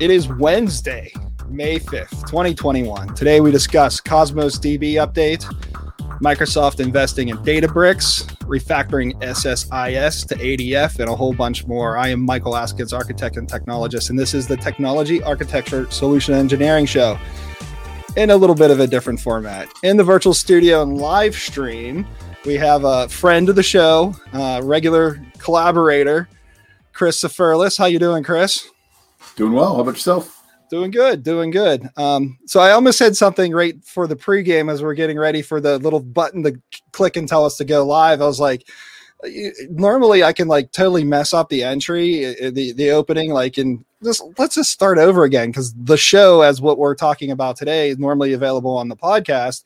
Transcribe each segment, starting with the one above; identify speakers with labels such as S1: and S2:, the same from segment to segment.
S1: It is Wednesday, May 5th, 2021. Today we discuss Cosmos DB update, Microsoft investing in Databricks, refactoring SSIS to ADF, and a whole bunch more. I am Michael Askins, architect and technologist, and this is the Technology Architecture Solution Engineering Show in a little bit of a different format. In the virtual studio and live stream, we have a friend of the show, uh, regular collaborator, Chris Seferlis. How you doing, Chris?
S2: Doing well. How about yourself?
S1: Doing good, doing good. Um, so I almost said something right for the pregame as we're getting ready for the little button to click and tell us to go live. I was like, normally I can like totally mess up the entry, the the opening, like and just let's just start over again because the show, as what we're talking about today, is normally available on the podcast.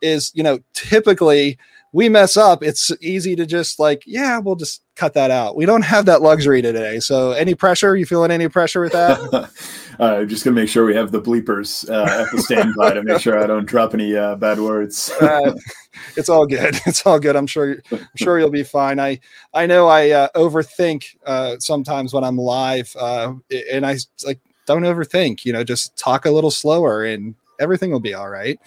S1: Is you know typically we mess up, it's easy to just like, yeah, we'll just cut that out. We don't have that luxury today. So, any pressure? You feeling any pressure with that?
S2: uh, just gonna make sure we have the bleepers uh, at the standby to make sure I don't drop any uh, bad words. uh,
S1: it's all good. It's all good. I'm sure. I'm sure you'll be fine. I I know I uh, overthink uh, sometimes when I'm live, uh, and I like don't overthink. You know, just talk a little slower and everything will be all right.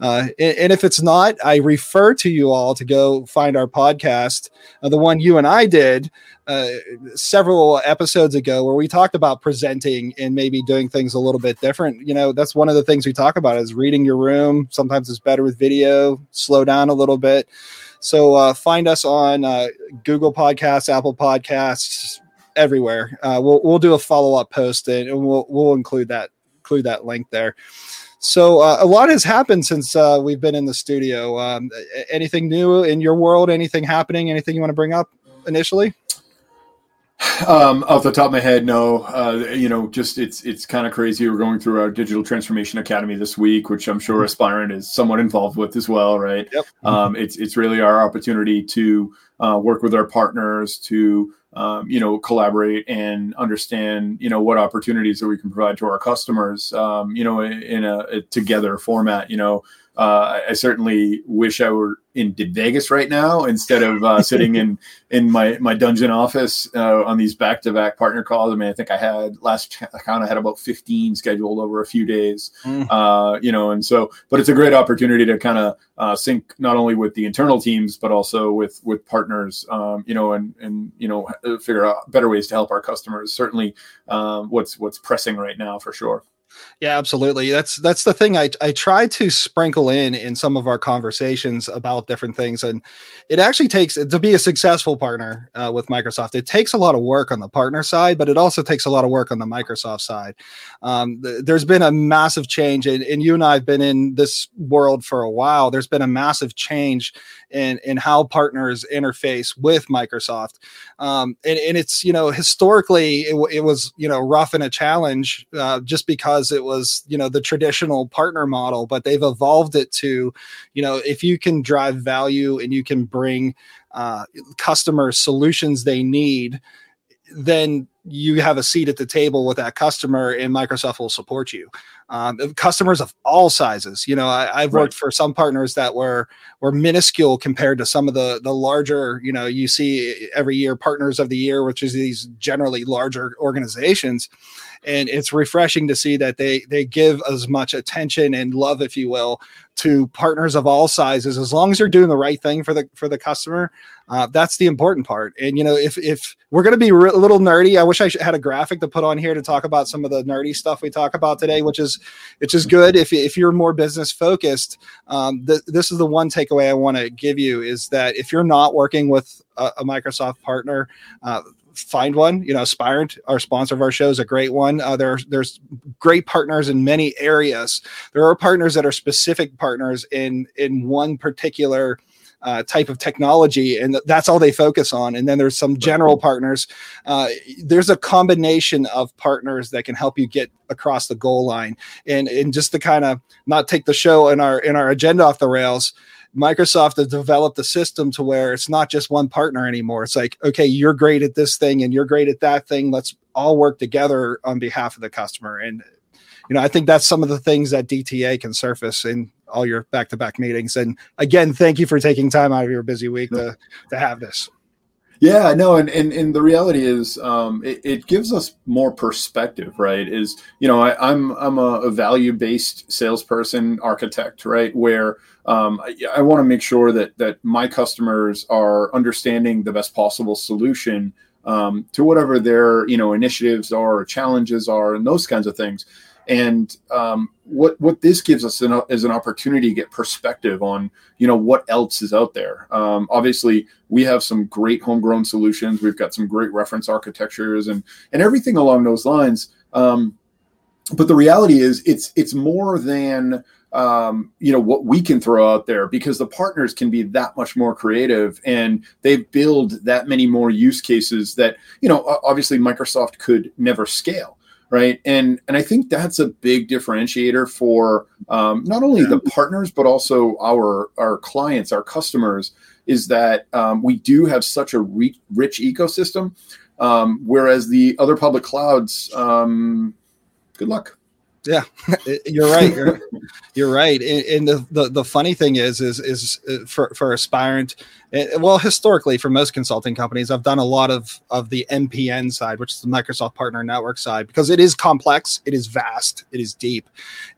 S1: Uh, and, and, if it's not, I refer to you all to go find our podcast, uh, the one you and I did uh, several episodes ago, where we talked about presenting and maybe doing things a little bit different. You know, that's one of the things we talk about is reading your room. Sometimes it's better with video, slow down a little bit. So uh, find us on uh, Google Podcasts, Apple Podcasts, everywhere. Uh, we'll we'll do a follow up post and we'll we'll include that include that link there. So uh, a lot has happened since uh, we've been in the studio. Um, anything new in your world? Anything happening? Anything you want to bring up initially?
S2: Um, off the top of my head, no. Uh, you know, just it's it's kind of crazy. We're going through our digital transformation academy this week, which I'm sure mm-hmm. Aspirant is somewhat involved with as well, right? Yep. Um, it's it's really our opportunity to uh, work with our partners to um, you know collaborate and understand you know what opportunities that we can provide to our customers um, you know in, a, a, together format you know. Uh, I certainly wish I were in Vegas right now instead of uh, sitting in in my my dungeon office uh, on these back to back partner calls. I mean, I think I had last count I had about fifteen scheduled over a few days. Mm. Uh, you know, and so, but it's a great opportunity to kind of uh, sync not only with the internal teams but also with with partners. Um, you know, and and you know, figure out better ways to help our customers. Certainly, um, what's what's pressing right now for sure.
S1: Yeah, absolutely. That's that's the thing I I try to sprinkle in in some of our conversations about different things, and it actually takes to be a successful partner uh, with Microsoft. It takes a lot of work on the partner side, but it also takes a lot of work on the Microsoft side. Um, th- there's been a massive change, and, and you and I have been in this world for a while. There's been a massive change in in how partners interface with Microsoft, um, and, and it's you know historically it, it was you know rough and a challenge uh, just because it was you know the traditional partner model but they've evolved it to you know if you can drive value and you can bring uh, customer solutions they need then you have a seat at the table with that customer and microsoft will support you. Um, customers of all sizes you know I, have worked right. for some partners that were were minuscule compared to some of the the larger you know you see every year partners of the year which is these generally larger organizations. And it's refreshing to see that they they give as much attention and love if you will to partners of all sizes. As long as you're doing the right thing for the for the customer uh, that's the important part. And you know if if we're going to be re- a little nerdy i wish i had a graphic to put on here to talk about some of the nerdy stuff we talk about today which is which is good if, if you're more business focused um, th- this is the one takeaway i want to give you is that if you're not working with a, a microsoft partner uh, find one. You know, Aspirant, our sponsor of our show, is a great one. Uh, there, there's great partners in many areas. There are partners that are specific partners in in one particular uh, type of technology, and that's all they focus on. And then there's some general partners. Uh, there's a combination of partners that can help you get across the goal line. And and just to kind of not take the show in our in our agenda off the rails. Microsoft has developed a system to where it's not just one partner anymore. It's like, okay, you're great at this thing and you're great at that thing. Let's all work together on behalf of the customer. And you know, I think that's some of the things that DTA can surface in all your back-to-back meetings. And again, thank you for taking time out of your busy week to to have this.
S2: Yeah, no, and, and, and the reality is, um, it, it, gives us more perspective, right? Is you know, I, am I'm, I'm a, a value based salesperson, architect, right? Where um, I, I want to make sure that that my customers are understanding the best possible solution um, to whatever their you know initiatives are, or challenges are, and those kinds of things. And um, what what this gives us an, is an opportunity to get perspective on you know what else is out there. Um, obviously, we have some great homegrown solutions. We've got some great reference architectures and and everything along those lines. Um, but the reality is, it's it's more than um, you know what we can throw out there because the partners can be that much more creative and they build that many more use cases that you know obviously Microsoft could never scale right? And and i think that's a big differentiator for um, not only the partners but also our our clients our customers is that um, we do have such a re- rich ecosystem. Um, whereas the other public clouds um, good luck
S1: yeah, you're right. You're, you're right. And, the, the the funny thing is, is is uh, for for Aspirant, eh, well, historically for most consulting companies, I've done a lot of of the MPN side, which is the Microsoft Partner Network side, because it is complex, it is vast, it is deep,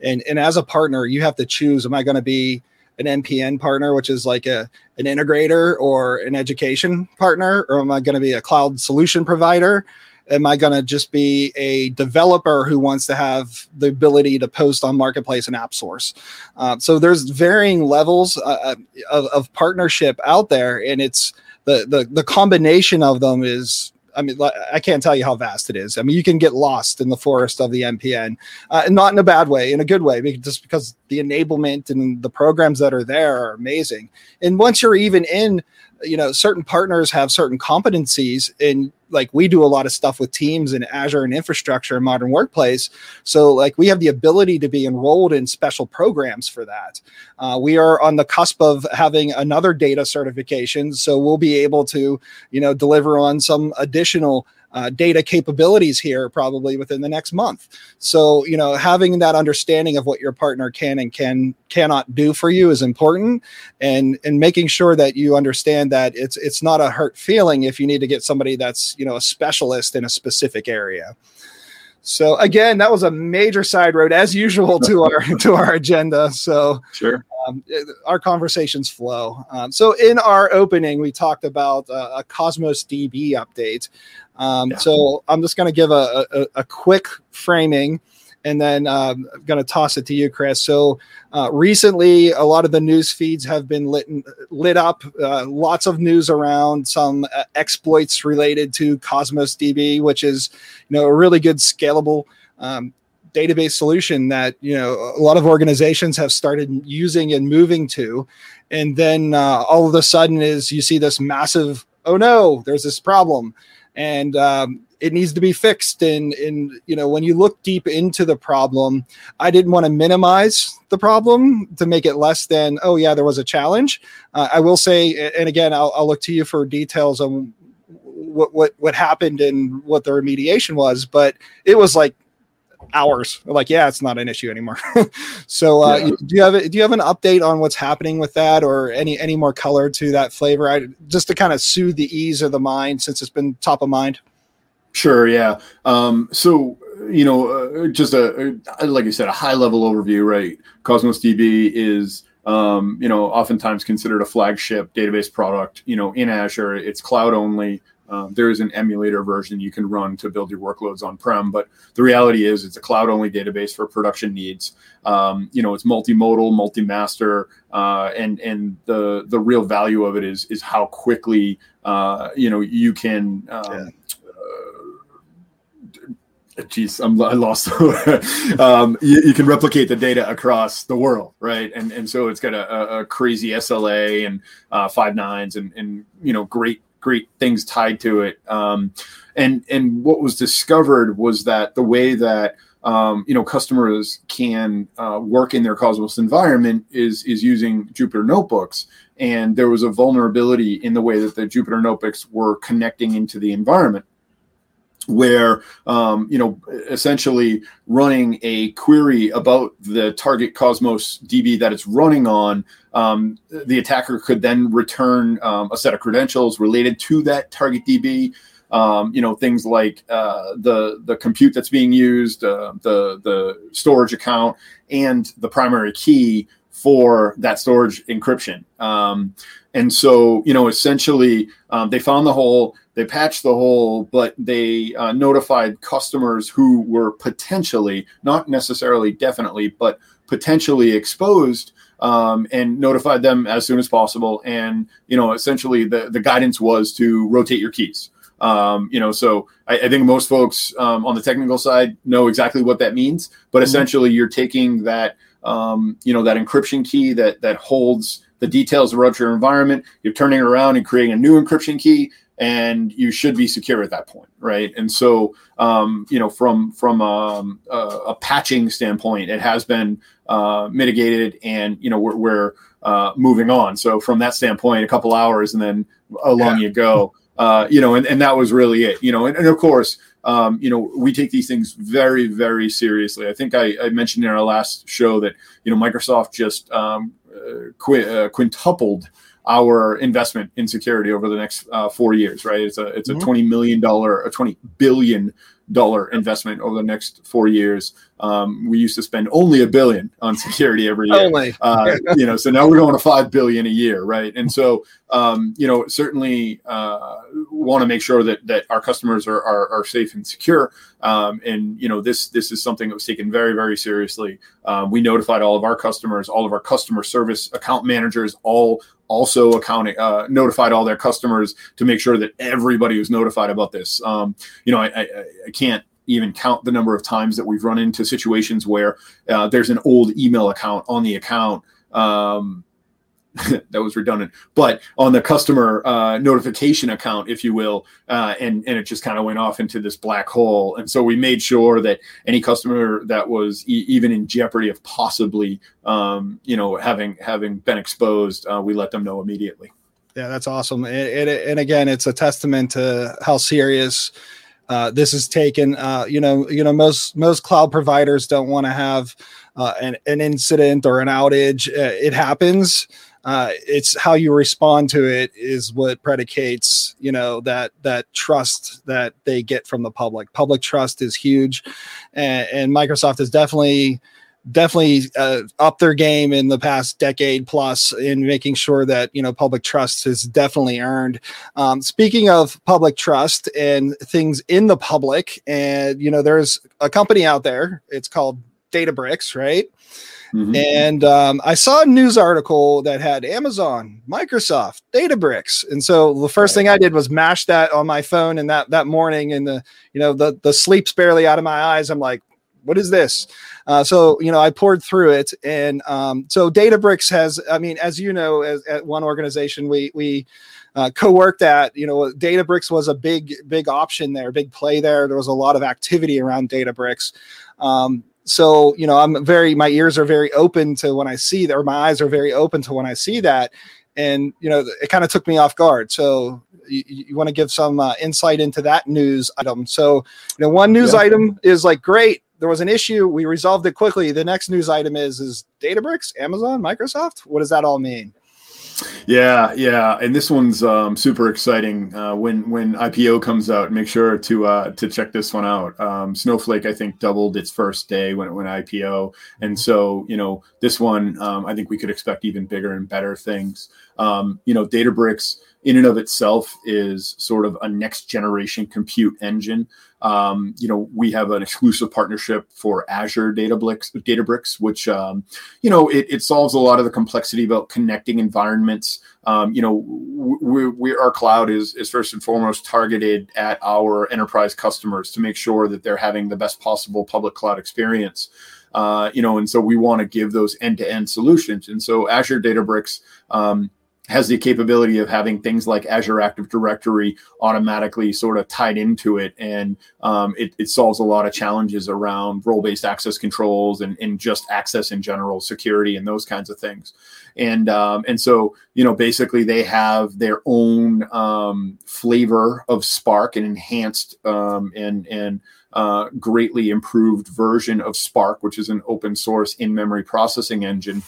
S1: and and as a partner, you have to choose: Am I going to be an MPN partner, which is like a an integrator or an education partner, or am I going to be a cloud solution provider? Am I going to just be a developer who wants to have the ability to post on marketplace and app source? Uh, so there's varying levels uh, uh, of, of partnership out there, and it's the, the the combination of them is I mean, I can't tell you how vast it is. I mean, you can get lost in the forest of the MPN, uh, and not in a bad way, in a good way, just because the enablement and the programs that are there are amazing. And once you're even in you know certain partners have certain competencies and like we do a lot of stuff with teams and azure and infrastructure and modern workplace. So like we have the ability to be enrolled in special programs for that. Uh, we are on the cusp of having another data certification. So we'll be able to you know deliver on some additional uh, data capabilities here probably within the next month. So you know, having that understanding of what your partner can and can cannot do for you is important, and and making sure that you understand that it's it's not a hurt feeling if you need to get somebody that's you know a specialist in a specific area. So again, that was a major side road as usual to our to our agenda. So
S2: sure,
S1: um, our conversations flow. Um, so in our opening, we talked about uh, a Cosmos DB update. Um, yeah. So I'm just going to give a, a, a quick framing and then um, I'm going to toss it to you, Chris. So uh, recently, a lot of the news feeds have been lit lit up. Uh, lots of news around some uh, exploits related to Cosmos DB, which is you know a really good scalable. Um, database solution that you know a lot of organizations have started using and moving to and then uh, all of a sudden is you see this massive oh no there's this problem and um, it needs to be fixed. And, and, you know, when you look deep into the problem, I didn't want to minimize the problem to make it less than, oh, yeah, there was a challenge. Uh, I will say, and again, I'll, I'll look to you for details on what, what, what happened and what the remediation was, but it was like hours. Like, yeah, it's not an issue anymore. so, uh, yeah. do you have a, do you have an update on what's happening with that, or any any more color to that flavor? I, just to kind of soothe the ease of the mind, since it's been top of mind.
S2: Sure. Yeah. Um, so you know, uh, just a, a, like you said, a high level overview, right? Cosmos DB is um, you know oftentimes considered a flagship database product. You know, in Azure, it's cloud only. Um, there is an emulator version you can run to build your workloads on prem, but the reality is it's a cloud only database for production needs. Um, you know, it's multimodal, multi-master, uh, and and the the real value of it is is how quickly uh, you know you can. Um, geez, I'm, I lost. um, you, you, can replicate the data across the world, right? And and so it's got a, a crazy SLA and uh, five nines and and you know great great things tied to it. Um, and and what was discovered was that the way that um, you know customers can uh, work in their Cosmos environment is is using Jupyter notebooks. And there was a vulnerability in the way that the Jupyter notebooks were connecting into the environment. Where um, you know essentially running a query about the target cosmos db that it's running on um, the attacker could then return um, a set of credentials related to that target db um, you know things like uh, the the compute that's being used uh, the the storage account and the primary key for that storage encryption. Um, and so you know essentially um, they found the hole they patched the hole, but they uh, notified customers who were potentially, not necessarily definitely, but potentially exposed um, and notified them as soon as possible. And, you know, essentially the, the guidance was to rotate your keys. Um, you know, so I, I think most folks um, on the technical side know exactly what that means, but mm-hmm. essentially you're taking that, um, you know, that encryption key that, that holds the details about your environment, you're turning it around and creating a new encryption key and you should be secure at that point, right? And so, um, you know, from from um, a, a, patching standpoint, it has been uh, mitigated, and you know, we're, we're uh, moving on. So from that standpoint, a couple hours, and then along yeah. you go. Uh, you know, and, and that was really it. You know, and, and of course, um, you know, we take these things very, very seriously. I think I, I, mentioned in our last show that you know Microsoft just um, uh, qu- uh, quintupled our investment in security over the next uh, four years. Right, it's a it's a mm-hmm. twenty million dollar, a twenty billion dollar investment over the next four years. Um, we used to spend only a billion on security every year. Only. Uh, you know, so now we're going to five billion a year, right? And so, um, you know, certainly uh, want to make sure that that our customers are are, are safe and secure. Um, and you know, this this is something that was taken very very seriously. Um, we notified all of our customers, all of our customer service account managers, all also accounting uh, notified all their customers to make sure that everybody was notified about this. Um, you know, I, I, I, can't even count the number of times that we've run into situations where uh, there's an old email account on the account. Um, that was redundant, but on the customer uh, notification account, if you will, uh, and and it just kind of went off into this black hole. And so we made sure that any customer that was e- even in jeopardy of possibly, um, you know, having having been exposed, uh, we let them know immediately.
S1: Yeah, that's awesome. And, and again, it's a testament to how serious uh, this is taken. Uh, you know, you know, most most cloud providers don't want to have uh, an, an incident or an outage. Uh, it happens uh, it's how you respond to it is what predicates you know that that trust that they get from the public public trust is huge and, and microsoft is definitely definitely uh, up their game in the past decade plus in making sure that you know public trust is definitely earned um, speaking of public trust and things in the public and you know there's a company out there it's called databricks right Mm-hmm. And um, I saw a news article that had Amazon, Microsoft, Databricks, and so the first right. thing I did was mash that on my phone. And that that morning, and the you know the the sleep's barely out of my eyes. I'm like, what is this? Uh, so you know, I poured through it, and um, so Databricks has. I mean, as you know, as, at one organization, we we uh, co-worked at you know databricks was a big big option there big play there there was a lot of activity around databricks um, so you know i'm very my ears are very open to when i see that or my eyes are very open to when i see that and you know it kind of took me off guard so you, you want to give some uh, insight into that news item so you know one news yeah. item is like great there was an issue we resolved it quickly the next news item is is databricks amazon microsoft what does that all mean
S2: yeah, yeah, and this one's um, super exciting. Uh, when when IPO comes out, make sure to uh, to check this one out. Um, Snowflake, I think, doubled its first day when it went IPO, and so you know this one, um, I think we could expect even bigger and better things. Um, you know, Databricks in and of itself is sort of a next generation compute engine. Um, you know, we have an exclusive partnership for Azure Databricks, Databricks which, um, you know, it, it, solves a lot of the complexity about connecting environments. Um, you know, we, we, our cloud is, is first and foremost targeted at our enterprise customers to make sure that they're having the best possible public cloud experience. Uh, you know, and so we want to give those end-to-end solutions. And so Azure Databricks, um, has the capability of having things like Azure Active Directory automatically sort of tied into it. And um, it, it, solves a lot of challenges around role based access controls and, and just access in general, security, and those kinds of things. and um, and so you know basically they have their own um, flavor of Spark, an enhanced um, and and uh, greatly improved version of Spark, which is an open source in memory processing engine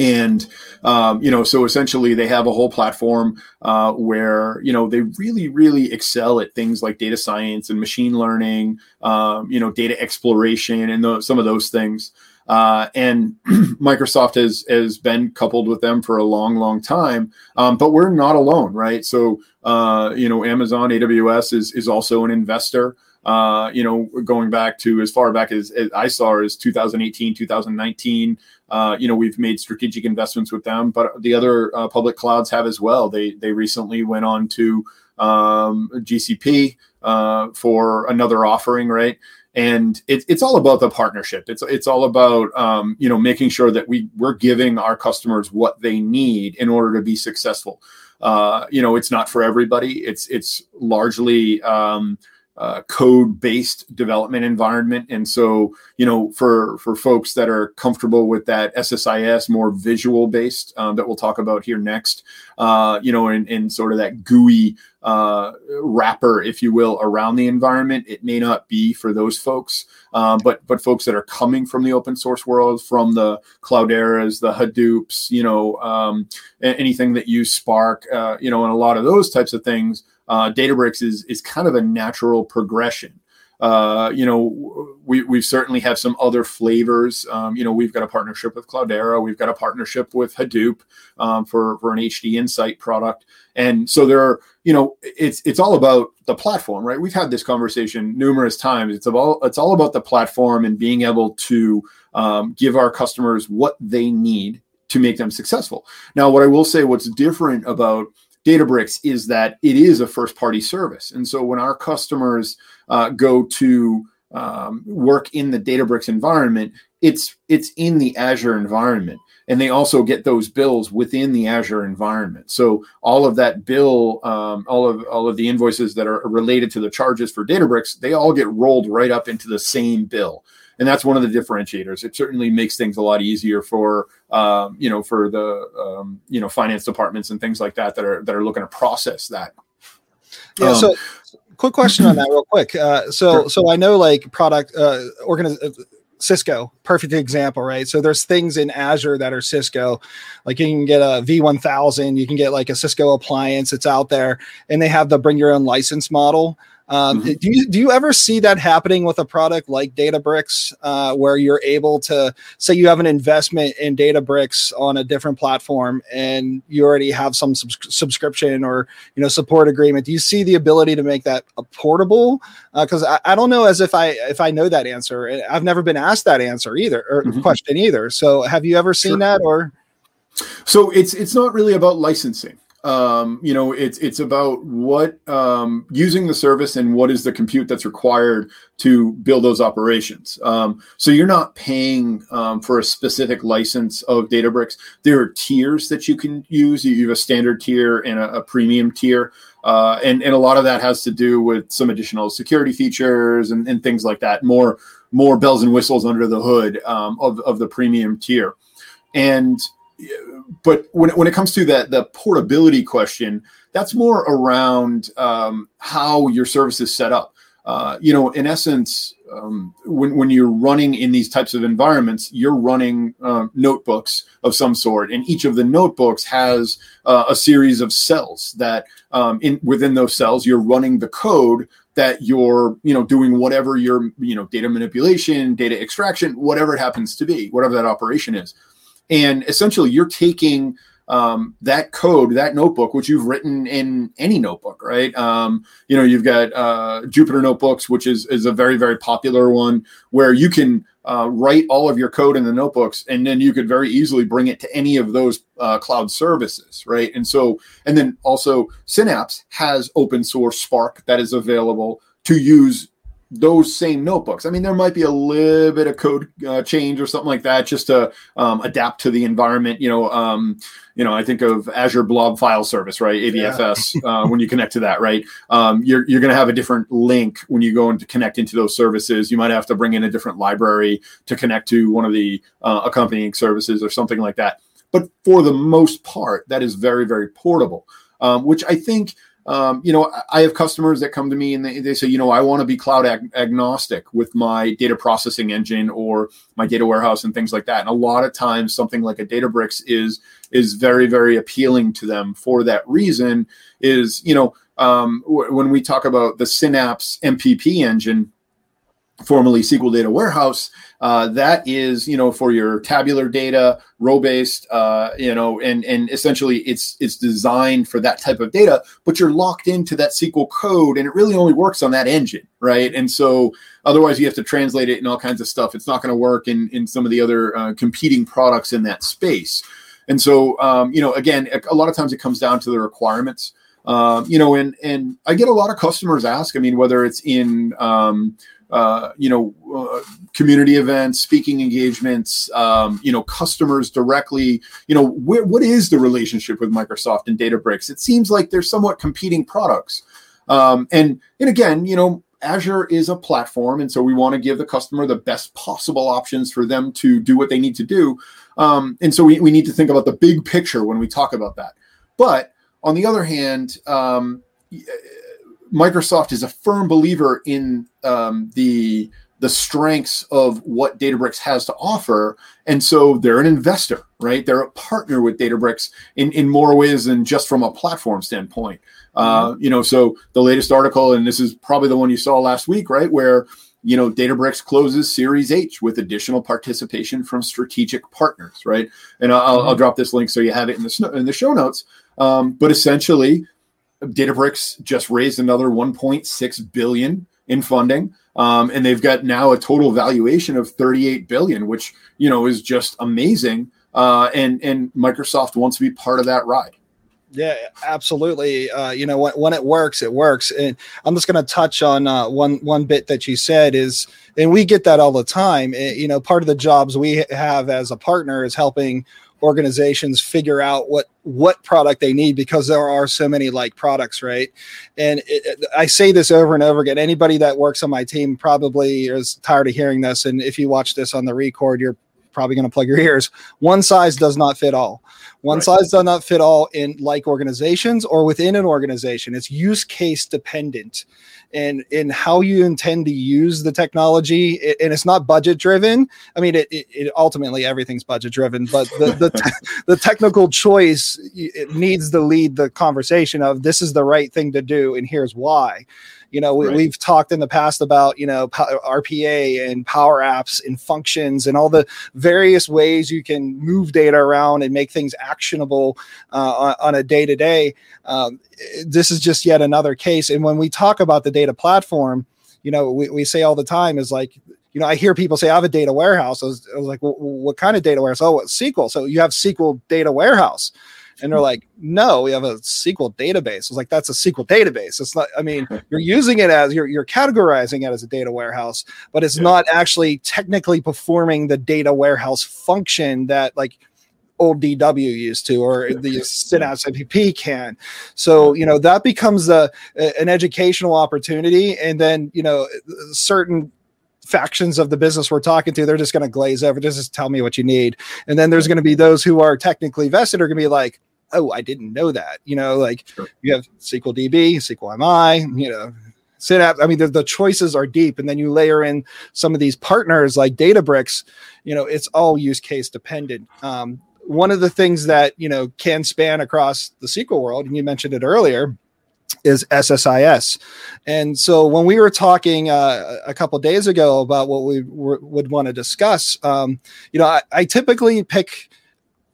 S2: and um, you know so essentially they have a whole platform uh, where you know they really really excel at things like data science and machine learning um, you know data exploration and some of those things uh, and Microsoft has has been coupled with them for a long, long time. Um, but we're not alone, right? So uh, you know, Amazon AWS is is also an investor. Uh, you know, going back to as far back as, as I saw as 2018, 2019. Uh, you know, we've made strategic investments with them, but the other uh, public clouds have as well. They they recently went on to um, GCP uh, for another offering, right? and it, it's all about the partnership it's it's all about um, you know making sure that we we're giving our customers what they need in order to be successful uh, you know it's not for everybody it's it's largely um, uh, code based development environment. And so you know for for folks that are comfortable with that ssis more visual based um, that we'll talk about here next uh, you know in, in sort of that GUI uh, wrapper if you will around the environment it may not be for those folks um, but but folks that are coming from the open source world from the clouderas the hadoops you know um, anything that use spark uh, you know and a lot of those types of things uh, Databricks is is kind of a natural progression. Uh, you know, we we certainly have some other flavors. Um, you know, we've got a partnership with Cloudera, we've got a partnership with Hadoop um, for for an HD Insight product, and so there are. You know, it's it's all about the platform, right? We've had this conversation numerous times. It's all it's all about the platform and being able to um, give our customers what they need to make them successful. Now, what I will say, what's different about Databricks is that it is a first party service. And so when our customers uh, go to um, work in the Databricks environment, it's it's in the Azure environment. And they also get those bills within the Azure environment. So all of that bill, um, all of all of the invoices that are related to the charges for Databricks, they all get rolled right up into the same bill and that's one of the differentiators. It certainly makes things a lot easier for um, you know for the um, you know finance departments and things like that that are that are looking to process that.
S1: Yeah. Um, so, quick question on that, real quick. Uh, so, sure. so I know like product uh, organiz- uh, Cisco, perfect example, right? So there's things in Azure that are Cisco, like you can get a V1000, you can get like a Cisco appliance, it's out there, and they have the bring your own license model. Um, mm-hmm. Do you do you ever see that happening with a product like Databricks, uh, where you're able to say you have an investment in Databricks on a different platform and you already have some subs- subscription or you know support agreement? Do you see the ability to make that portable? Because uh, I, I, don't know as if I if I know that answer. I've never been asked that answer either or mm-hmm. question either. So have you ever seen sure. that or?
S2: So it's it's not really about licensing um, you know it's it's about what um, using the service and what is the compute that's required to build those operations. Um, so you're not paying um, for a specific license of databricks. There are tiers that you can use. You have a standard tier and a, a premium tier. Uh, and, and a lot of that has to do with some additional security features and, and things like that. More more bells and whistles under the hood um, of, of the premium tier. And but when, when it comes to that the portability question, that's more around um, how your service is set up. Uh, you know, in essence, um, when, when you're running in these types of environments, you're running uh, notebooks of some sort, and each of the notebooks has uh, a series of cells that um, in within those cells you're running the code that you're you know doing whatever your you know data manipulation, data extraction, whatever it happens to be, whatever that operation is and essentially you're taking um, that code, that notebook, which you've written in any notebook, right? Um, you know, you've got uh, Jupyter notebooks, which is is a very very popular one, where you can uh, write all of your code in the notebooks, and then you could very easily bring it to any of those uh, cloud services, right? And so, and then also Synapse has open source Spark that is available to use those same notebooks. I mean, there might be a little bit of code uh, change or something like that, just to um, adapt to the environment. You know, um, you know, I think of Azure Blob File Service, right? ABFS. Yeah. uh, when you connect to that, right? Um, you're you're going to have a different link when you go into connect into those services. You might have to bring in a different library to connect to one of the uh, accompanying services or something like that. but for the most part, that is very, very portable, um, which I think um, you know, I have customers that come to me and they, they say, you know, I want to be cloud ag- agnostic with my data processing engine or my data warehouse and things like that. And a lot of times, something like a Databricks is is very, very appealing to them for that reason. Is you know, um, w- when we talk about the Synapse MPP engine, formerly SQL Data Warehouse. Uh, that is, you know, for your tabular data, row based, uh, you know, and and essentially it's it's designed for that type of data, but you're locked into that SQL code, and it really only works on that engine, right? And so otherwise, you have to translate it and all kinds of stuff. It's not going to work in in some of the other uh, competing products in that space. And so, um, you know, again, a lot of times it comes down to the requirements. Um, you know, and and I get a lot of customers ask. I mean, whether it's in um, uh, you know, uh, community events, speaking engagements, um, you know, customers directly. You know, wh- what is the relationship with Microsoft and Databricks? It seems like they're somewhat competing products. Um, and and again, you know, Azure is a platform, and so we want to give the customer the best possible options for them to do what they need to do. Um, and so we, we need to think about the big picture when we talk about that. But on the other hand, um, Microsoft is a firm believer in um, the the strengths of what Databricks has to offer, and so they're an investor, right? They're a partner with Databricks in in more ways than just from a platform standpoint. Uh, mm-hmm. you know, so the latest article, and this is probably the one you saw last week, right, where you know Databricks closes Series H with additional participation from strategic partners, right? And I'll, mm-hmm. I'll drop this link so you have it in the in the show notes. Um, but essentially, Databricks just raised another 1.6 billion in funding, um, and they've got now a total valuation of 38 billion, which you know is just amazing. Uh, and and Microsoft wants to be part of that ride.
S1: Yeah, absolutely. Uh, you know, when, when it works, it works. And I'm just going to touch on uh, one one bit that you said is, and we get that all the time. It, eh, you know, part of the jobs we have as a partner is helping organizations figure out what what product they need because there are so many like products right? And it, i say this over and over again. Anybody that works on my team probably is tired of hearing this. And if you watch this on the record you're probably going to plug your ears. One size does not fit all. One right. size does not fit all in like organizations or within an organization. It's use case dependent and in how you intend to use the technology and it's not budget driven. I mean it, it, it ultimately everything's budget driven but the the, te- the technical choice it needs to lead the conversation of this is the right thing to do and here's why you know, we, right. we've talked in the past about, you know, RPA and power apps and functions and all the various ways you can move data around and make things actionable uh, on, on, a day to day. This is just yet another case. And when we talk about the data platform, you know, we, we say all the time is like, you know, I hear people say, I have a data warehouse. I was, I was like, well, what kind of data warehouse? Oh, SQL. So you have SQL data warehouse. And they're like, no, we have a SQL database. I was like, that's a SQL database. It's not, I mean, you're using it as you're, you're categorizing it as a data warehouse, but it's yeah. not actually technically performing the data warehouse function that like old DW used to, or the Synapse MPP can. So, you know, that becomes a, an educational opportunity. And then, you know, certain factions of the business we're talking to, they're just going to glaze over. Just tell me what you need. And then there's going to be those who are technically vested are going to be like, oh, I didn't know that. You know, like sure. you have SQL DB, SQL MI, you know, Synapse. I mean, the, the choices are deep, and then you layer in some of these partners like Databricks. You know, it's all use case dependent. Um, one of the things that you know can span across the SQL world, and you mentioned it earlier, is SSIS. And so when we were talking uh, a couple days ago about what we w- would want to discuss, um, you know, I, I, typically pick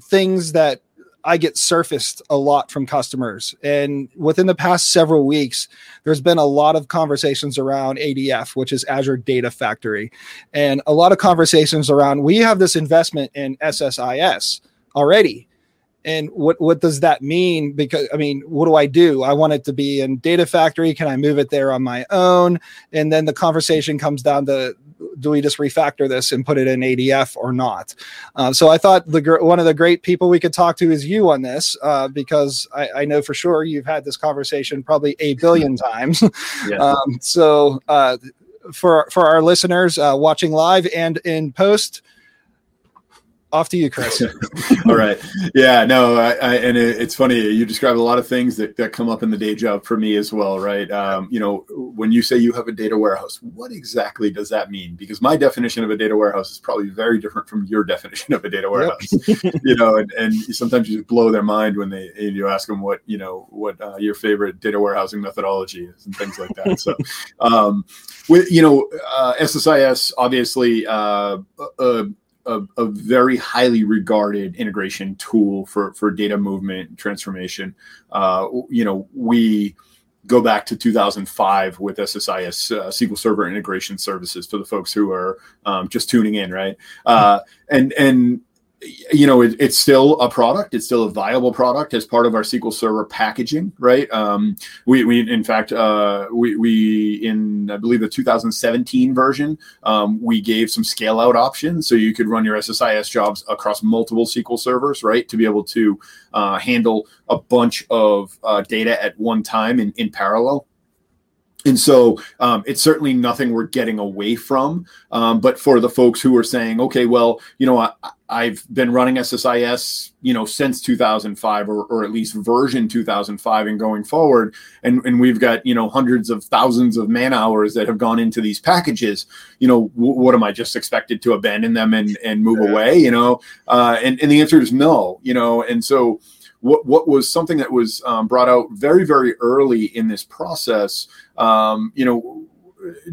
S1: things that I get surfaced a lot from customers. And within the past several weeks, there's been a lot of conversations around ADF, which is Azure Data Factory, and a lot of conversations around we have this investment in SSIS already. And what what does that mean? Because i mean what do i do? I want it to be in data factory. Can i move it there on my own? And then the conversation comes down to do we just refactor this and put it in adf or not uh, so i thought the one of the great people we could talk to is you on this uh, because I, I, know for sure you've had this conversation probably a billion times yeah. um, so uh, for for our listeners uh, watching live and in post off to you, Chris.
S2: All right. Yeah, no, I, I, and it, it's funny. You describe a lot of things that, that come up in the day job for me as well, right? Um, you know, when you say you have a data warehouse, what exactly does that mean? Because my definition of a data warehouse is probably very different from your definition of a data warehouse. Yep. you know, and, and sometimes you just blow their mind when they you ask them what you know what uh, your favorite data warehousing methodology is and things like that. so, um, with you know, uh, SSIS obviously. Uh, uh a, a, very highly regarded integration tool for for data movement transformation. Uh, you know, we go back to 2005 with SSIS uh, SQL Server Integration Services for the folks who are um, just tuning in, right? Uh, and and you know, it, it's still a product. It's still a viable product as part of our SQL Server packaging, right? Um, we, we, in fact, uh, we, we, in I believe the 2017 version, um, we gave some scale out options so you could run your SSIS jobs across multiple SQL servers, right, to be able to uh, handle a bunch of uh, data at one time in, in parallel and so um, it's certainly nothing we're getting away from. Um, but for the folks who are saying, okay, well, you know, I, have been running SSIS, you know, since 2005 or, or at least version 2005 and going forward. And, and we've got, you know, hundreds of thousands of man hours that have gone into these packages. You know, w- what am I just expected to abandon them and, and move yeah. away, you know? Uh, and, and the answer is no, you know, and so, what what was something that was um, brought out very very early in this process. Um, you know,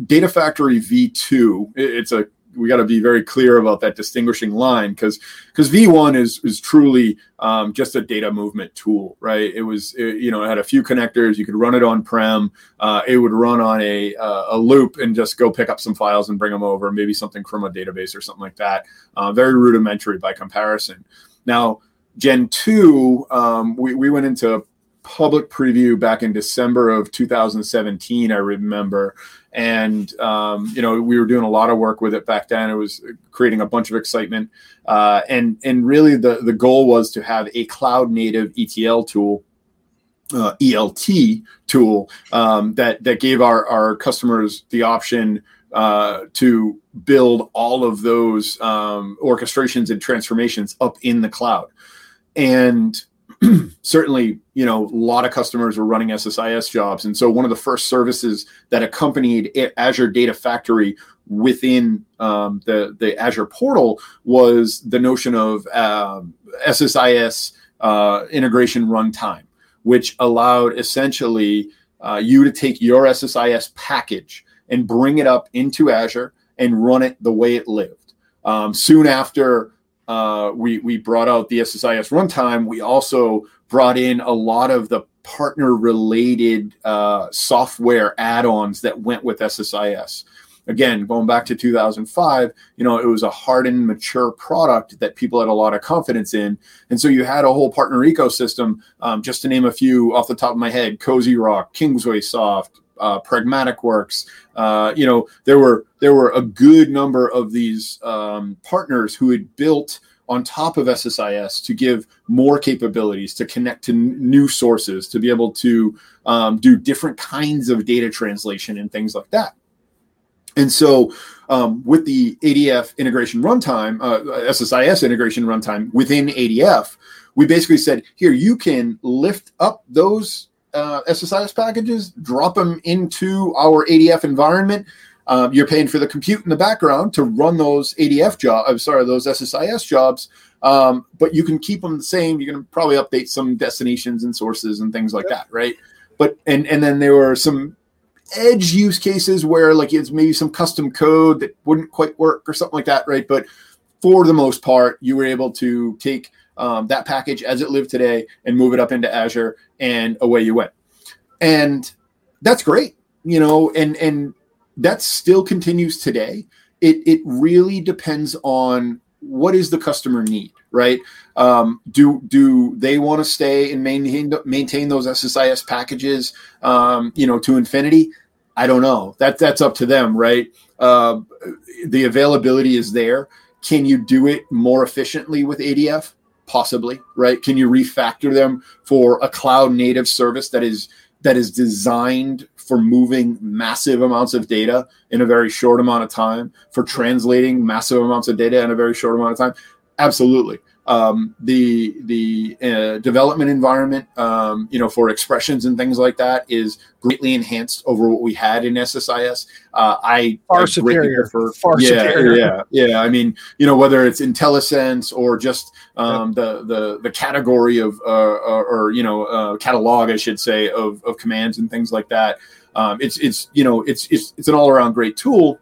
S2: Data Factory V2. It's a we got to be very clear about that distinguishing line because because V1 is is truly um, just a data movement tool, right? It was it, you know it had a few connectors. You could run it on prem. Uh, it would run on a uh, a loop and just go pick up some files and bring them over. Maybe something from a database or something like that. Uh, very rudimentary by comparison. Now Gen 2, um, we, we went into public preview back in December of 2017, I remember. And, um, you know, we were doing a lot of work with it back then. It was creating a bunch of excitement. Uh, and, and really the, the goal was to have a cloud native ETL tool. Uh, ELT tool um, that that gave our, our customers the option uh, to build all of those um, orchestrations and transformations up in the cloud and certainly you know a lot of customers were running ssis jobs. And so one of the first services that accompanied azure data factory within um, the the azure portal was the notion of um, ssis uh, integration runtime which allowed essentially uh, you to take your ssis package and bring it up into azure and run it the way it lived. Um, soon after uh, we we brought out the SSIS runtime. We also brought in a lot of the partner related uh, software add-ons that went with SSIS. Again, going back to 2005, you know, it was a hardened, mature product that people had a lot of confidence in, and so you had a whole partner ecosystem. Um, just to name a few off the top of my head: CozyRoc, Kingsway Soft, uh, Pragmatic Works. Uh, you know, there were there were a good number of these um, partners who had built on top of SSIS to give more capabilities to connect to n- new sources, to be able to um, do different kinds of data translation and things like that. And so, um, with the ADF integration runtime, uh, SSIS integration runtime within ADF, we basically said, here, you can lift up those uh, SSIS packages, drop them into our ADF environment. Um, you're paying for the compute in the background to run those ADF jobs. I'm sorry, those SSIS jobs. Um, but you can keep them the same. You can probably update some destinations and sources and things like that, right? But and and then there were some edge use cases where like it's maybe some custom code that wouldn't quite work or something like that, right? But for the most part, you were able to take um, that package as it lived today and move it up into Azure, and away you went. And that's great, you know, and and that still continues today. It it really depends on what is the customer need, right? Um, do do they want to stay and maintain maintain those SSIS packages, um, you know, to infinity? I don't know. That that's up to them, right? Uh, the availability is there. Can you do it more efficiently with ADF? Possibly right? Can you refactor them for a cloud native service that is that is designed for moving massive amounts of data in a very short amount of time for translating massive amounts of data in a very short amount of time absolutely um, the the uh, development environment, um, you know, for expressions and things like that is greatly enhanced over what we had in SSIS. Uh, I
S1: far I superior.
S2: Prefer,
S1: far
S2: yeah,
S1: superior.
S2: Yeah, yeah. I mean, you know, whether it's IntelliSense or just um, the the the category of uh, or, or, you know uh, catalog, I should say, of of commands and things like that. Um, it's it's you know it's it's it's an all around great tool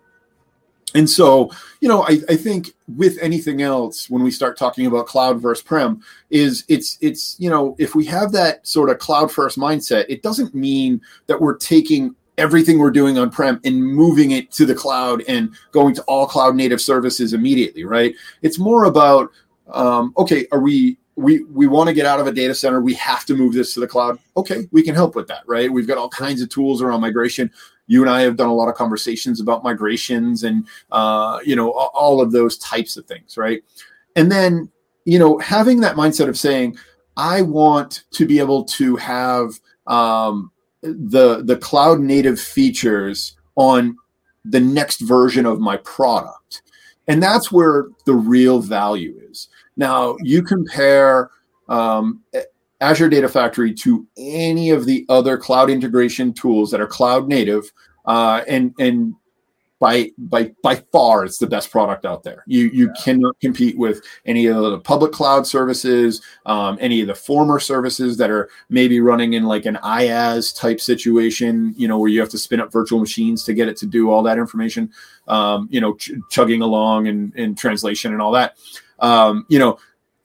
S2: and so, you know, I, I think with anything else, when we start talking about cloud versus prem, is it's it's you know, if we have that sort of cloud first mindset, it doesn't mean that we're taking everything we're doing on prem and moving it to the cloud and going to all cloud native services immediately, right? It's more about um, okay, are we we we want to get out of a data center. We have to move this to the cloud. Okay we can help with that right? We've got all kinds of tools around migration you and I have done a lot of conversations about migrations and uh, you know all of those types of things, right? And then you know having that mindset of saying, I want to be able to have um, the the cloud native features on the next version of my product, and that's where the real value is. Now you compare um, Azure Data Factory to any of the other cloud integration tools that are cloud native, uh, and and by by by far it's the best product out there. You you yeah. cannot compete with any of the public cloud services, um, any of the former services that are maybe running in like an IaaS type situation, you know, where you have to spin up virtual machines to get it to do all that information, um, you know, ch- chugging along and in translation and all that. Um, you know,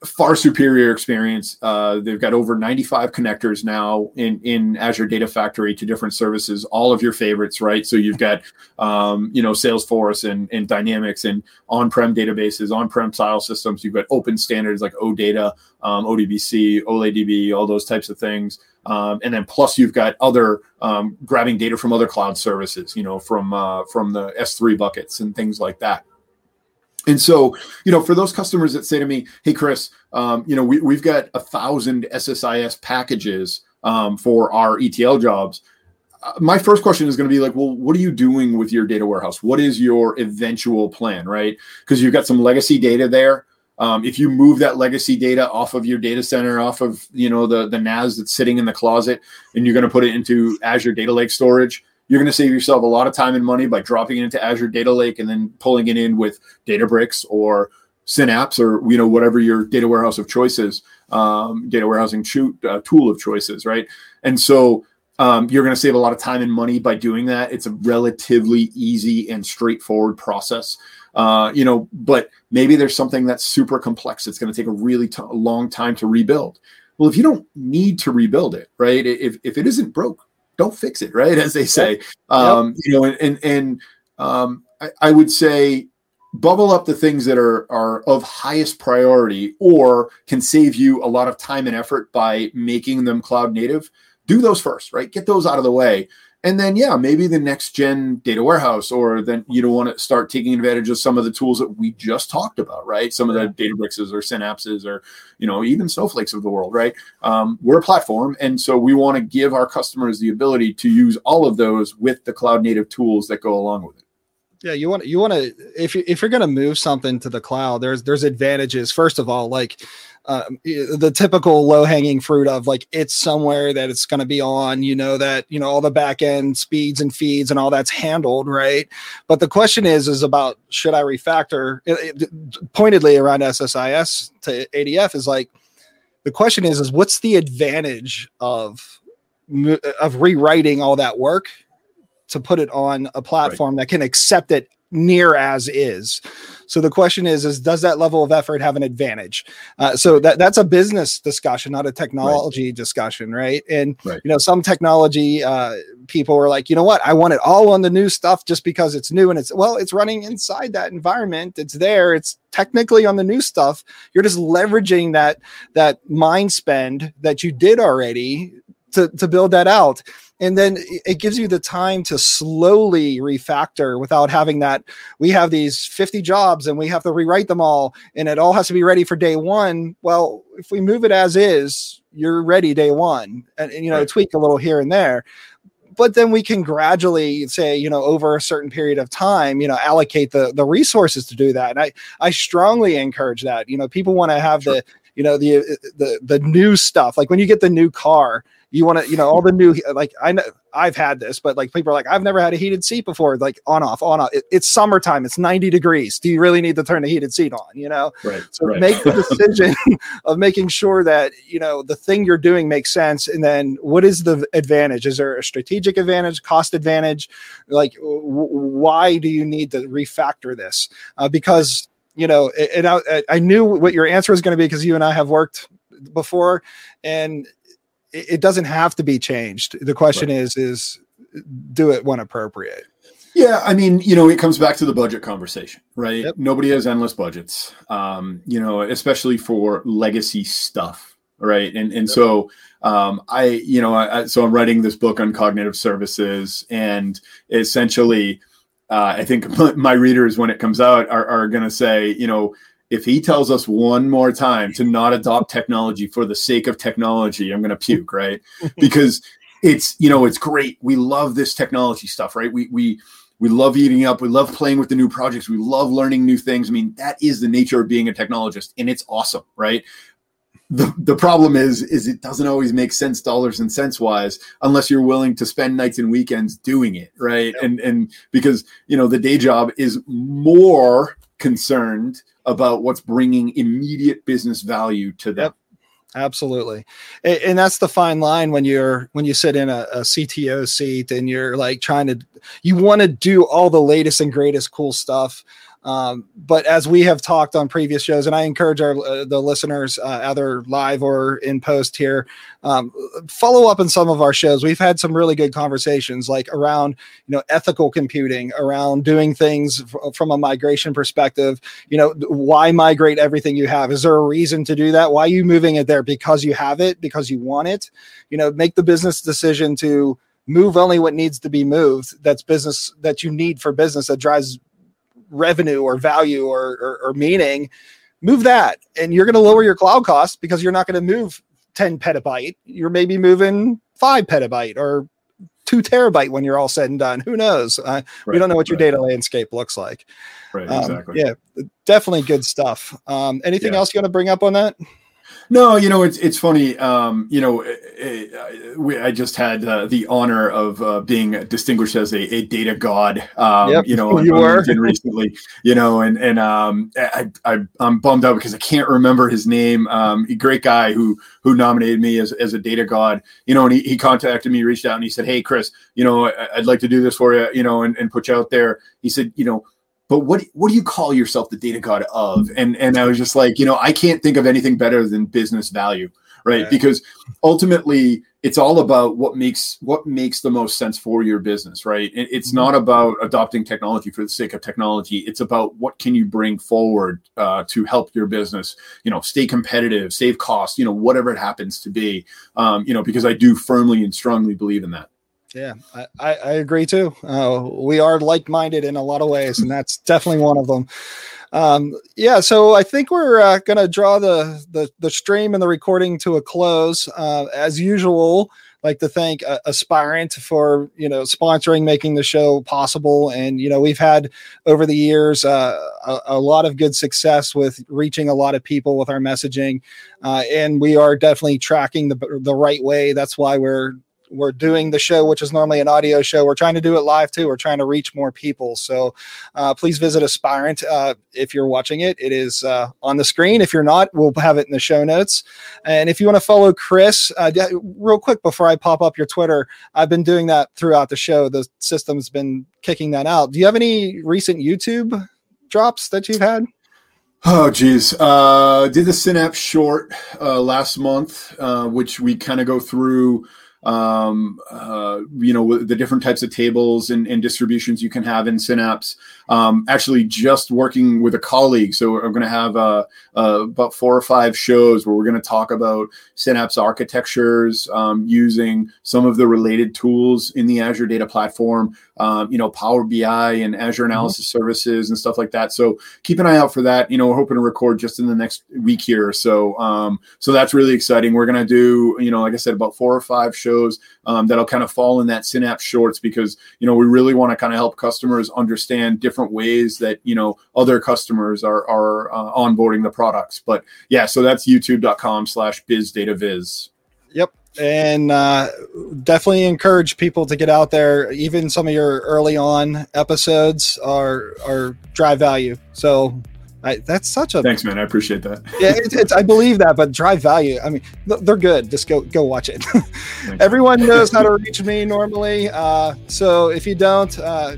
S2: far superior experience. Uh, they've got over 95 connectors now in, in Azure Data Factory to different services, all of your favorites, right? So you've got, um, you know, Salesforce and, and Dynamics and on-prem databases, on-prem file systems. You've got open standards like OData, um, ODBC, OLE DB, all those types of things. Um, and then plus you've got other um, grabbing data from other cloud services, you know, from uh, from the S3 buckets and things like that. And so, you know, for those customers that say to me, "Hey, Chris, um, you know, we, we've got a thousand SSIS packages um, for our ETL jobs," uh, my first question is going to be like, "Well, what are you doing with your data warehouse? What is your eventual plan, right? Because you've got some legacy data there. Um, if you move that legacy data off of your data center, off of you know the the NAS that's sitting in the closet, and you're going to put it into Azure Data Lake storage." You're going to save yourself a lot of time and money by dropping it into Azure Data Lake and then pulling it in with Databricks or Synapse or you know whatever your data warehouse of choice is, um, data warehousing cho- uh, tool of choices, right? And so um, you're going to save a lot of time and money by doing that. It's a relatively easy and straightforward process. Uh, you know, but maybe there's something that's super complex. It's going to take a really t- long time to rebuild. Well, if you don't need to rebuild it, right? If, if it isn't broke, don't fix it, right? As they say, yep. um, you know, and and, and um, I, I, would say bubble up the things that are are of highest priority or can save you a lot of time and effort by making them cloud native. Do those first, right? Get those out of the way, and then yeah maybe the next gen data warehouse or then you don't want to start taking advantage of some of the tools that we just talked about right? Some of the databrickses or synapses or you know even snowflakes of the world right? Um, we're a platform and so we want to give our customers the ability to use all of those with the cloud native tools that go along with it
S1: yeah you want you want to if you if you're going to move something to the cloud there's there's advantages. First of all like uh, the typical low hanging fruit of like it's somewhere that it's going to be on, you know, that, you know, all the back end speeds and feeds and all that's handled, right? But the question is, is about should I refactor? It, it, pointedly around SSIS to ADF is like, the question is, is what's the advantage of, of rewriting all that work to put it on a platform right. that can accept it near as is. So the question is, is does that level of effort have an advantage? Uh, so that that's a business discussion, not a technology right. discussion, right? And right. you know, some technology uh, people are like, you know what, I want it all on the new stuff just because it's new and it's well, it's running inside that environment. It's there. It's technically on the new stuff. You're just leveraging that that mind spend that you did already to to build that out. And then it gives you the time to slowly refactor without having that we have these 50 jobs and we have to rewrite them all and it all has to be ready for day one. Well if we move it as is you're ready day one and, and you know right. tweak a little here and there. But then we can gradually say you know over a certain period of time you know allocate the the resources to do that. And i i strongly encourage that. You know people want to have sure. the you know the the the new stuff. Like when you get the new car you want to you know all the new like i know i've had this but like people are like i've never had a heated seat before like on off on off. It, it's summertime it's 90 degrees. Do you really need to turn the heated seat on you know?
S2: Right
S1: so
S2: right.
S1: make the decision of making sure that you know the thing you're doing makes sense and then what is the advantage? Is there a strategic advantage cost advantage? Like w- why do you need to refactor this? Uh, because you know and I, I knew what your answer was going to be because you and i have worked before and it doesn't have to be changed. The question right. is, is do it when appropriate.
S2: Yeah, I mean, you know, it comes back to the budget conversation, right? Yep. Nobody has endless budgets, um, you know, especially for legacy stuff, right? And and yep. so um, I, you know, I, so I'm writing this book on cognitive services, and essentially, uh, I think my readers, when it comes out, are, are going to say, you know, if he tells us one more time to not adopt technology for the sake of technology, I'm going to puke, right? because it's you know it's great. We love this technology stuff, right? We we we love eating up. We love playing with the new projects. We love learning new things. I mean, that is the nature of being a technologist, and it's awesome, right? The, the problem is is it doesn't always make sense dollars and cents wise unless you're willing to spend nights and weekends doing it right yep. and and because you know the day job is more concerned about what's bringing immediate business value to them. Yep
S1: absolutely and, that's the fine line when you're when you sit in a, a cto seat and you're like trying to you want to do all the latest and greatest cool stuff um, but as we have talked on previous shows, and I encourage our uh, the listeners, uh, either live or in post here, um, follow up on some of our shows. We've had some really good conversations, like around you know ethical computing, around doing things f- from a migration perspective. You know, why migrate everything you have? Is there a reason to do that? Why are you moving it there? Because you have it? Because you want it? You know, make the business decision to move only what needs to be moved that's business that you need for business that drives revenue or value or, or, or meaning, move that. And you're going to lower your cloud costs because you're not going to move 10 petabyte. You're maybe moving five petabyte or two terabyte when you're all said and done. Who knows? Uh, right, we don't know what your right. data landscape looks like.
S2: Right. Um, exactly.
S1: Yeah. Definitely good stuff. Um, anything yeah. else you want to bring up on that?
S2: No, you know it's it's funny. Um, you know, it, it, we, I just had uh, the honor of uh, being distinguished as a, a data god. Um, yep, you know,
S1: you were
S2: recently. You know, and and um, I, I am bummed out because I can't remember his name. Um, a great guy who who nominated me as, as a data god. You know, and he, he contacted me, reached out, and he said, "Hey, Chris, you know, I, I'd like to do this for you. You know, and, and put you out there." He said, "You know." But what what do you call yourself the data god of? And and i was just like you know i can't think of anything better than business value right? Yeah. because ultimately it's all about what makes what makes the most sense for your business right? It's mm-hmm. not about adopting technology for the sake of technology. It's about what can you bring forward uh, to help your business you know stay competitive save costs you know whatever it happens to be. Um, you know because i do firmly and strongly believe in that
S1: yeah, I, I agree too. Uh, we are like minded in a lot of ways, and that's definitely one of them. Um, yeah, so I think we're uh, going to draw the, the the stream and the recording to a close. Uh, as usual, like to thank uh, Aspirant for you know sponsoring, making the show possible, and you know we've had over the years uh, a, a, lot of good success with reaching a lot of people with our messaging, uh, and we are definitely tracking the the right way. That's why we're we're doing the show, which is normally an audio show. We're trying to do it live too. We're trying to reach more people. So uh, please visit Aspirant uh, if you're watching it. It is uh, on the screen. If you're not, we'll have it in the show notes. And if you want to follow Chris, uh, real quick before I pop up your Twitter, I've been doing that throughout the show. The system's been kicking that out. Do you have any recent YouTube drops that you've had?
S2: Oh geez, uh, did the Synapse short uh, last month, uh, which we kind of go through um, uh, you know, the different types of tables and, and, distributions you can have in Synapse. Um, actually just working with a colleague. So we're going to have uh, uh, about four or five shows where we're going to talk about Synapse architectures um, using some of the related tools in the Azure Data Platform, um, you know, Power BI and Azure mm-hmm. Analysis mm-hmm. Services and stuff like that. So keep an eye out for that. You know, we're hoping to record just in the next week here. So, um, so that's really exciting. We're going to do, you know, like I said, about four or five shows um, that'll kind of fall in that Synapse Shorts because, you know, we really want to kind of help customers understand different ways that, you know, other customers are, are uh, onboarding the products. But yeah, so that's youtube.com slash bizDataViz.
S1: Yep and uh, definitely encourage people to get out there. Even some of your early on episodes are are drive value. So I, that's such a
S2: thanks, man. I appreciate that.
S1: yeah, it's, it's, I believe that, but drive value. I mean, they're good. Just go go watch it. Everyone knows how to reach me normally. Uh, so if you don't, uh,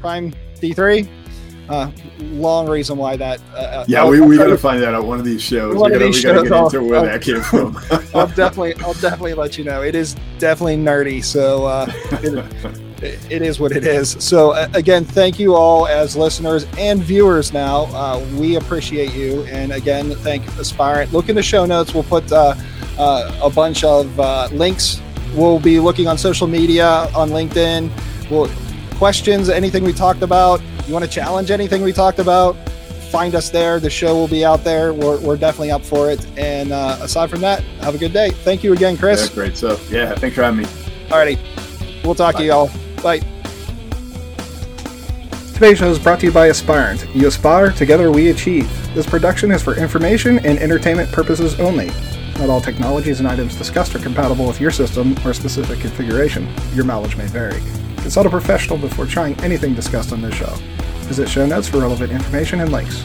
S1: Prime D three uh, long reason why that. Uh,
S2: uh yeah, I'll, we, we got to find that out one of these shows. One we we gotta get into where that came from.
S1: I'll definitely, I'll definitely let you know. It is definitely nerdy, so uh, it, it is what it is. So uh, again, thank you all as listeners and viewers. Now uh, we appreciate you, and again, thank Aspirant. Look in the show notes. We'll put uh, uh, a bunch of uh, links. We'll be looking on social media on LinkedIn. We'll questions, anything we talked about you want to challenge anything we talked about, find us there. The show will be out there. We're, we're definitely up for it. And uh, aside from that, have a good day. Thank you again, Chris.
S2: Yeah, great So Yeah, thanks for having me.
S1: Alrighty. We'll talk Bye. to you all. Bye. Today's show is brought to you by Aspirant. You aspire, together we achieve. This production is for information and entertainment purposes only. Not all technologies and items discussed are compatible with your system or specific configuration. Your mileage may vary. Consult a professional before trying anything discussed on this show. Visit show notes for relevant information and links.